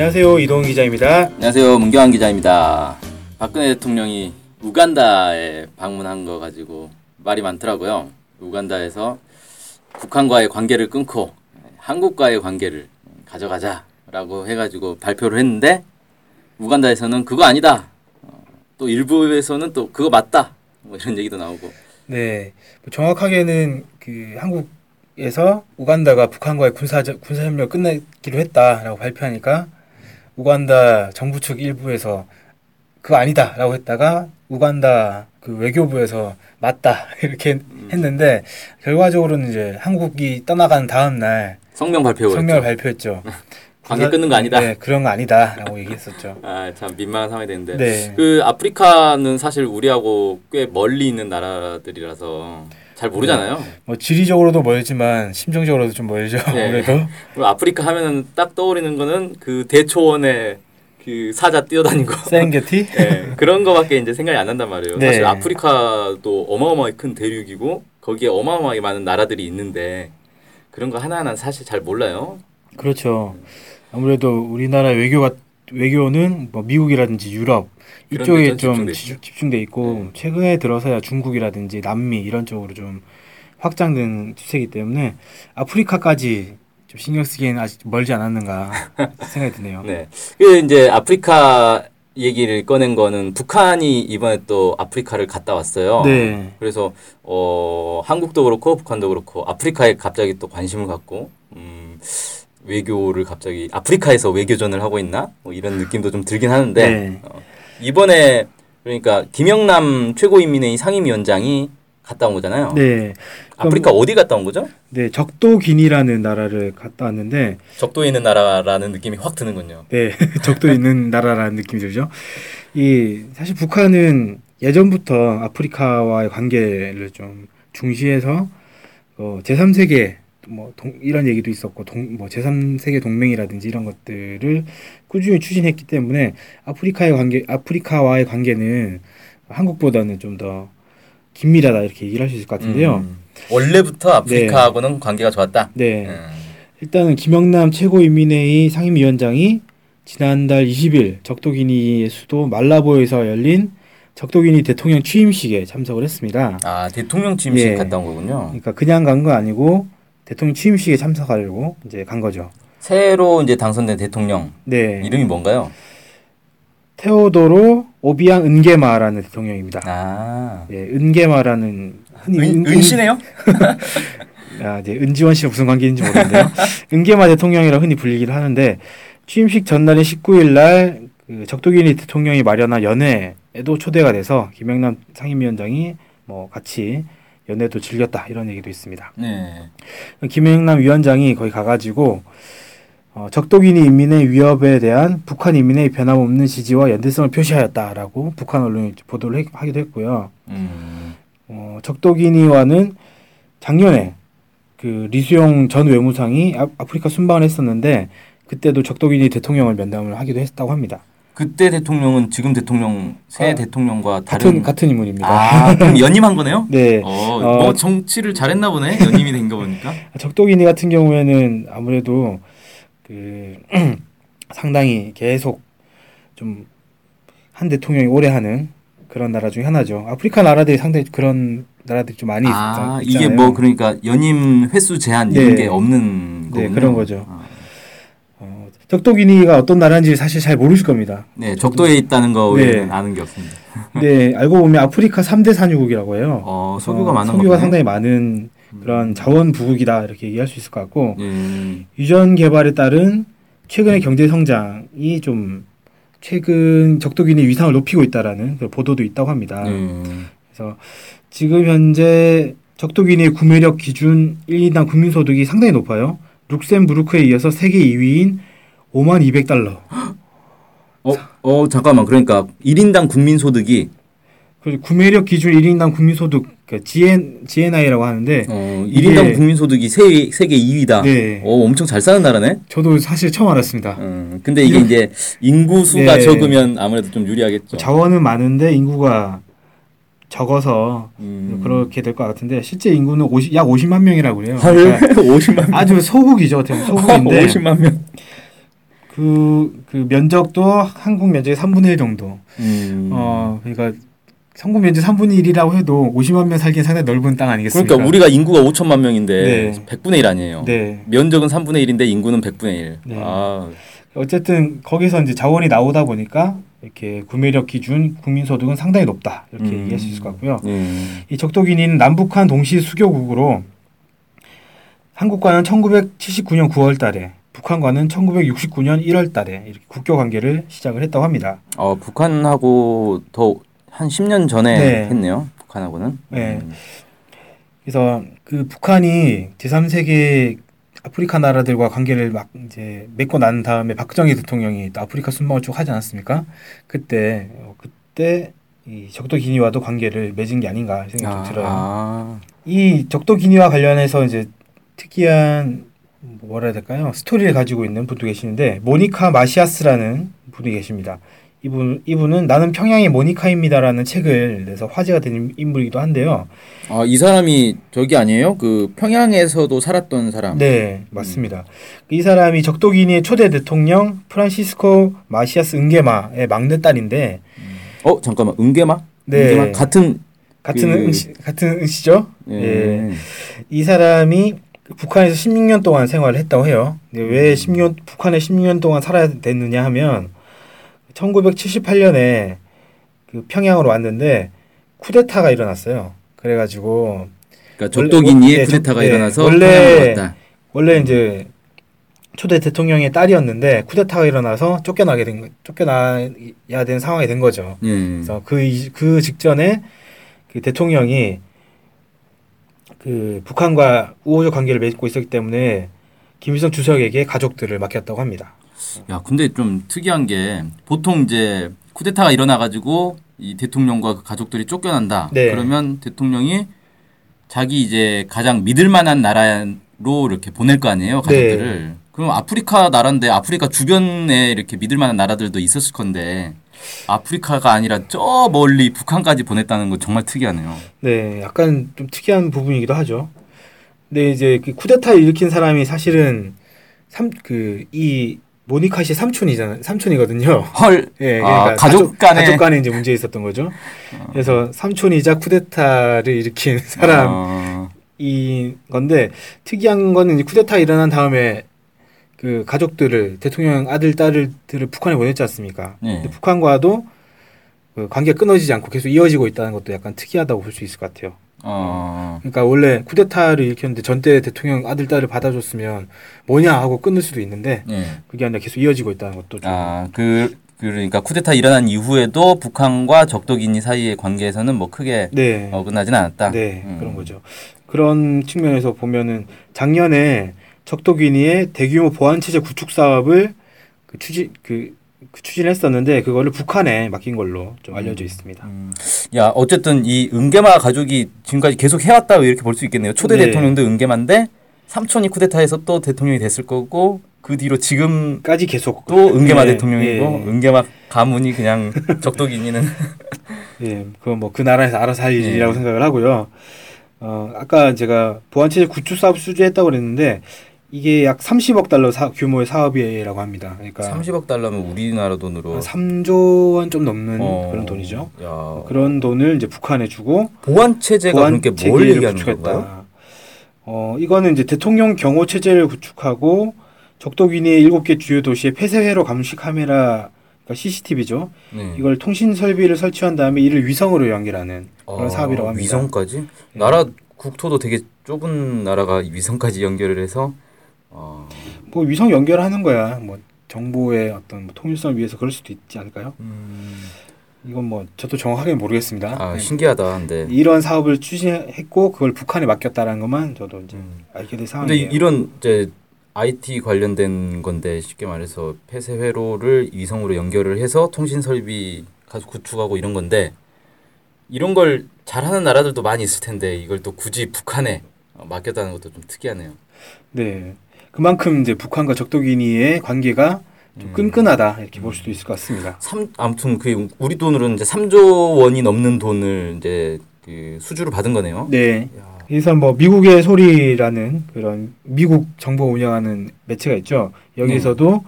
안녕하세요 이동훈 기자입니다. 안녕하세요 문경환 기자입니다. 박근혜 대통령이 우간다에 방문한 거 가지고 말이 많더라고요. 우간다에서 북한과의 관계를 끊고 한국과의 관계를 가져가자라고 해가지고 발표를 했는데 우간다에서는 그거 아니다. 어, 또 일부에서는 또 그거 맞다. 뭐 이런 얘기도 나오고. 네, 뭐 정확하게는 그 한국에서 우간다가 북한과의 군사 군사 협력을 끝내기로 했다라고 발표하니까 우간다 정부 측 일부에서 그거 아니다라고 했다가 우간다 그 외교부에서 맞다 이렇게 했는데 결과적으로는 이제 한국이 떠나간 다음 날 성명 발표. 성명을 발표했죠. 관계 끊는 거 아니다. 네, 그런 거 아니다라고 얘기했었죠. 아 참 민망한 상황이 됐는데. 네. 그 아프리카는 사실 우리하고 꽤 멀리 있는 나라들이라서 잘 모르잖아요. 뭐 지리적으로도 멀지만 심정적으로도 좀 멀죠. 네. 아무래도. 그리고 아프리카 하면은 딱 떠오르는 거는 그 대초원에 그 사자 뛰어다니는 거. 세렝게티? 네, 그런 거밖에 이제 생각이 안 난단 말이에요. 네. 사실 아프리카도 어마어마하게 큰 대륙이고 거기에 어마어마하게 많은 나라들이 있는데 그런 거 하나하나 사실 잘 몰라요. 그렇죠. 아무래도 우리나라 외교가 외교는 뭐 미국이라든지 유럽 이쪽에 좀. 집중돼 있고 네. 최근에 들어서야 중국이라든지 남미 이런 쪽으로 좀 확장된 추세이기 때문에 아프리카까지 좀 신경 쓰기에는 아직 멀지 않았는가 생각이 드네요. 네. 그 이제 아프리카 얘기를 꺼낸 거는 북한이 이번에 또 아프리카를 갔다 왔어요. 네. 그래서 어 한국도 그렇고 북한도 그렇고 아프리카에 갑자기 또 관심을 갖고 음 외교를 갑자기 아프리카에서 외교전을 하고 있나 뭐 이런 느낌도 좀 들긴 하는데 네. 어, 이번에 그러니까 김영남 최고인민회의 상임위원장이 갔다 온 거잖아요. 네. 아프리카 어디 갔다 온 거죠? 네, 적도 기니라는 나라를 갔다 왔는데 적도에 있는 나라라는 느낌이 확 드는군요. 네, 적도 있는 나라라는 느낌이 들죠. 이 사실 북한은 예전부터 아프리카와의 관계를 좀 중시해서 어, 제3세계 뭐 동, 이런 얘기도 있었고 동, 뭐 제3세계 동맹이라든지 이런 것들을 꾸준히 추진했기 때문에 아프리카의 관계 아프리카와의 관계는 한국보다는 좀 더 긴밀하다 이렇게 얘기를 할 수 있을 것 같은데요. 음, 원래부터 아프리카하고는 관계가 좋았다. 네. 음. 일단은 김영남 최고인민회의 상임위원장이 지난달 20일 적도기니의 수도 말라보에서 열린 적도기니 대통령 취임식에 참석을 했습니다. 아 대통령 취임식 예. 갔다 온 거군요. 그러니까 그냥 간 거 아니고 대통령 취임식에 참석하려고 이제 간 거죠. 새로 이제 당선된 대통령 네. 이름이 뭔가요? 테오도로 오비앙 은게마라는 대통령입니다. 아 예, 은게마라는 흔히 은, 은- 은씨네요? 아, 네. 은지원 씨와 무슨 관계인지 모르는데요. 은계마 대통령이라 흔히 불리기도 하는데 취임식 전날인 19일 날 그 적도기니 대통령이 마련한 연회에도 초대가 돼서 김영남 상임위원장이 뭐 같이 연회도 즐겼다 이런 얘기도 있습니다. 네. 김영남 위원장이 거기 가가지고 어, 적도기니 인민의 위협에 대한 북한 인민의 변함없는 지지와 연대성을 표시하였다라고 북한 언론이 보도를 해- 하기도 했고요. 음. 어, 적도기니와는 작년에 그 리수용 전 외무상이 아, 아프리카 순방을 했었는데 그때도 적도기니 대통령을 면담을 하기도 했다고 합니다. 그때 대통령은 지금 대통령 새 아, 대통령과 같은 다른 같은 인물입니다. 아 그럼 연임한 거네요? 네, 어, 어, 뭐 정치를 잘했나 보네 연임이 된 거 보니까. 적도기니 같은 경우에는 아무래도 그 상당히 계속 좀 한 대통령이 오래 하는 그런 나라 중에 하나죠. 아프리카 나라들이 상당히 그런 나라들이 좀 많이 아 있, 이게 있잖아요. 뭐 그러니까 연임 횟수 제한 이런 네. 게 없는 네, 거군요. 그런 거죠. 아. 어, 적도기니가 어떤 나라인지 사실 잘 모르실 겁니다. 네 적도에 있다는 거 외에는 네. 아는 게 없습니다. 네, 알고 보면 아프리카 3대 산유국이라고 해요. 어 석유가 어, 많은 석유가 거군요. 상당히 많은 그런 자원 부국이다 이렇게 얘기할 수 있을 것 같고 예. 유전 개발에 따른 최근의 경제 성장이 좀 최근 적도기니 위상을 높이고 있다라는 보도도 있다고 합니다. 예. 그래서 지금 현재 적도기니의 구매력 기준 1인당 국민소득이 상당히 높아요. 룩셈부르크에 이어서 세계 2위인 5만 200달러. 어, 어 잠깐만 그러니까 1인당 국민 소득이 그리고 구매력 기준 1인당 국민소득 그 GN, GNI라고 하는데 어, 이게- 1인당 국민 소득이 세, 세계 2위다. 네. 어, 엄청 잘 사는 나라네. 저도 사실 처음 알았습니다. 음, 근데 이게 이제 인구 수가 네. 적으면 아무래도 좀 유리하겠죠. 자원은 많은데 인구가 적어서 음. 그렇게 될 것 같은데 실제 인구는 50, 약 50만 명이라고 그래요. 헐, 그러니까 50만 명. 아주 소국이죠. 소국인데 50만 명. 그, 그 면적도 한국 면적의 3분의 1 정도. 음. 어, 그러니까 한국 면적 3분의 1이라고 해도 50만 명 살기엔 상당히 넓은 땅 아니겠습니까? 그러니까 우리가 인구가 5천만 명인데 네. 100분의 1 아니에요. 네. 면적은 3분의 1인데 인구는 100분의 1. 네. 아, 어쨌든 거기서 이제 자원이 나오다 보니까 이렇게 구매력 기준 국민 소득은 상당히 높다 이렇게 음. 얘기할 수 있을 것 같고요. 음. 이 적도기니는 남북한 동시 수교국으로 한국과는 1979년 9월달에 북한과는 1969년 1월 달에 이렇게 국교 관계를 시작을 했다고 합니다. 어, 북한하고 더 한 10년 전에 네. 했네요. 북한하고는. 네. 음. 그래서 그 북한이 제3세계 아프리카 나라들과 관계를 막 이제 맺고 난 다음에 박정희 대통령이 또 아프리카 순방을 쭉 하지 않았습니까? 그때 어, 그때 이 적도 기니와도 관계를 맺은 게 아닌가 생각이 좀 들어요. 아. 이 적도 기니와 관련해서 이제 특이한 뭐라 해야 될까요? 스토리를 가지고 있는 분도 계시는데 모니카 마시아스라는 분이 계십니다. 이분 이분은 나는 평양의 모니카입니다라는 책을 내서 화제가 된 인물이기도 한데요. 아, 이 사람이 저기 아니에요? 그 평양에서도 살았던 사람. 네, 맞습니다. 이 사람이 적도기니의 초대 대통령 프란시스코 마시아스 은게마의 막내 딸인데 어, 잠깐만. 은게마? 네. 은게마 같은 같은 그- 은씨 같은 은씨죠? 예. 예. 이 사람이 북한에서 16년 동안 생활을 했다고 해요. 왜 16년 북한에 16년 동안 살아야 됐느냐 하면 1978년에 그 평양으로 왔는데 쿠데타가 일어났어요. 그래가지고 그러니까 적도기니의 원래- 쿠데타가 네, 일어나서 원래-. 원래 이제 초대 대통령의 딸이었는데 쿠데타가 일어나서 쫓겨나게 된 거- 쫓겨나야 되는 상황이 된 거죠. 예. 그래서 그, 이- 그 직전에 그 대통령이 그 북한과 우호적 관계를 맺고 있었기 때문에 김일성 주석에게 가족들을 맡겼다고 합니다. 야, 근데 좀 특이한 게 보통 이제 쿠데타가 일어나 가지고 이 대통령과 그 가족들이 쫓겨난다. 네. 그러면 대통령이 자기 이제 가장 믿을 만한 나라로 이렇게 보낼 거 아니에요, 가족들을. 그럼 아프리카 나라인데 아프리카 주변에 이렇게 믿을 만한 나라들도 있었을 건데 아프리카가 아니라 저 멀리 북한까지 보냈다는 거 정말 특이하네요. 네, 약간 좀 특이한 부분이기도 하죠. 근데 이제 그 쿠데타를 일으킨 사람이 사실은 삼 그 이 모니카 씨 삼촌이잖아요. 삼촌이거든요. 헐. 예, 아, 가족 간에- 가족 간에 이제 문제 있었던 거죠. 그래서 삼촌이자 쿠데타를 일으킨 사람이 어, 건데 특이한 거는 이제 쿠데타 일어난 다음에 그 가족들을 대통령 아들 딸들을 북한에 보냈지 않습니까? 네. 근데 북한과도 그 관계가 끊어지지 않고 계속 이어지고 있다는 것도 약간 특이하다고 볼 수 있을 것 같아요. 어, 그러니까 원래 쿠데타를 일으켰는데 전때 대통령 아들 딸을 받아줬으면 뭐냐 하고 끊을 수도 있는데 예. 그게 아니라 계속 이어지고 있다는 것도 좀 아, 그 그러니까 쿠데타 일어난 이후에도 북한과 적도기니 사이의 관계에서는 뭐 크게 네. 어긋나진 않았다. 네, 음. 그런 거죠. 그런 측면에서 보면은 작년에 적도기니의 대규모 보안 체제 구축 사업을 그 추진 그, 그 추진했었는데 그거를 북한에 맡긴 걸로 좀 알려져 있습니다. 음. 야, 어쨌든 이 은게마 가족이 지금까지 계속 해왔다 이렇게 볼 수 있겠네요. 초대 네. 대통령도 은게마인데 삼촌이 쿠데타에서 또 대통령이 됐을 거고 그 뒤로 지금 까지 계속 또 은게마 예, 대통령이고 예, 은게마 가문이 그냥 적도기니는 예, 그건 뭐 그 나라에서 알아서 할 일이라고 예. 생각을 하고요. 어, 아까 제가 보안 체제 구축 사업 수주했다고 그랬는데 이게 약 30억 달러 사, 규모의 사업이라고 합니다. 그러니까 30억 달러면 우리나라 돈으로 한 3조 원 좀 넘는 어, 그런 돈이죠. 야. 그런 돈을 이제 북한에 주고 보안 체제가 보안 그렇게 뭘 얘기하는. 건가요? 어, 이거는 이제 대통령 경호 체제를 구축하고 적도기니의 일곱 개 주요 도시의 폐쇄회로 감시 카메라 그러니까 CCTV죠. 네. 이걸 통신 설비를 설치한 다음에 이를 위성으로 연결하는 그런 아, 사업이라고 합니다. 위성까지? 예. 나라 국토도 되게 좁은 나라가 위성까지 연결을 해서 어, 뭐 위성 연결하는 거야. 뭐 정보의 어떤 뭐 통일성을 위해서 그럴 수도 있지 않을까요? 음, 이건 뭐 저도 정확하게 모르겠습니다. 아 네. 신기하다. 근데 이런 사업을 추진했고 그걸 북한에 맡겼다라는 것만 저도 이제 음. 알게 된 근데 상황이에요. 이- 이런 이제 IT 관련된 건데 쉽게 말해서 폐쇄 회로를 위성으로 연결을 해서 통신 설비 가서 구축하고 이런 건데 이런 걸 잘하는 나라들도 많이 있을 텐데 이걸 또 굳이 북한에 어, 맡겼다는 것도 좀 특이하네요. 네. 그만큼 이제 북한과 적도기니의 관계가 좀 음. 끈끈하다 이렇게 볼 수도 있을 것 같습니다. 삼 아무튼 그 우리 돈으로는 이제 3조 원이 넘는 돈을 이제 그 수주로 받은 거네요. 네. 야, 그래서 뭐 미국의 소리라는 그런 미국 정보 운영하는 매체가 있죠. 여기서도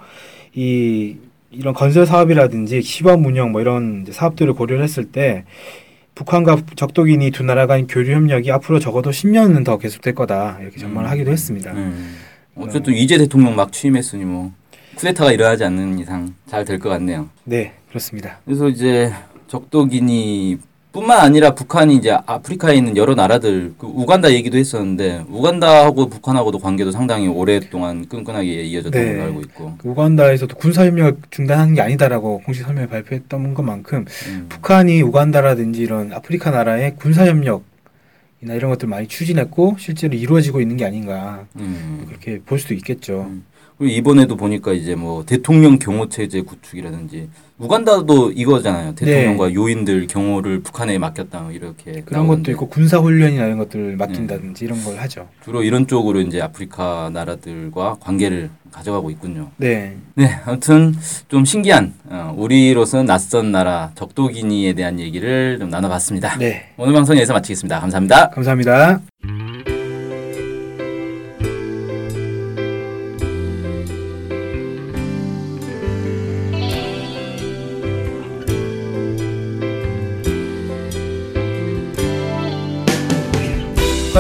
이 이런 건설 사업이라든지 시범 운영 뭐 이런 사업들을 고려를 했을 때 북한과 적도기니 두 나라 간 교류 협력이 앞으로 적어도 10년은 더 계속될 거다 이렇게 전망을 음. 하기도 했습니다. 음. 어쨌든 이재 대통령 막 취임했으니 뭐 쿠데타가 일어나지 않는 이상 잘 될 것 같네요. 네, 그렇습니다. 그래서 이제 적도기니 뿐만 아니라 북한이 이제 아프리카에 있는 여러 나라들 그 우간다 얘기도 했었는데 우간다하고 북한하고도 관계도 상당히 오랫동안 끈끈하게 이어졌던 네. 걸로 알고 있고. 그 우간다에서도 군사 협력을 중단하는 게 아니다라고 공식 설명을 발표했던 것만큼 음. 북한이 우간다라든지 이런 아프리카 나라의 군사 협력 이나 이런 것들 많이 추진했고 실제로 이루어지고 있는 게 아닌가 음. 그렇게 볼 수도 있겠죠. 음. 그리고 이번에도 보니까 이제 뭐 대통령 경호 체제 구축이라든지 우간다도 이거잖아요. 대통령과 요인들 경호를 북한에 맡겼다 뭐 이렇게 네. 그런 나오는데 것도 있고 군사 훈련이나 이런 것들을 맡긴다든지 이런 걸 하죠. 주로 이런 쪽으로 이제 아프리카 나라들과 관계를 가져가고 있군요. 네, 네, 아무튼 좀 신기한 어, 우리로서는 낯선 나라 적도기니에 대한 얘기를 좀 나눠봤습니다. 네, 오늘 방송 여기서 마치겠습니다. 감사합니다. 감사합니다.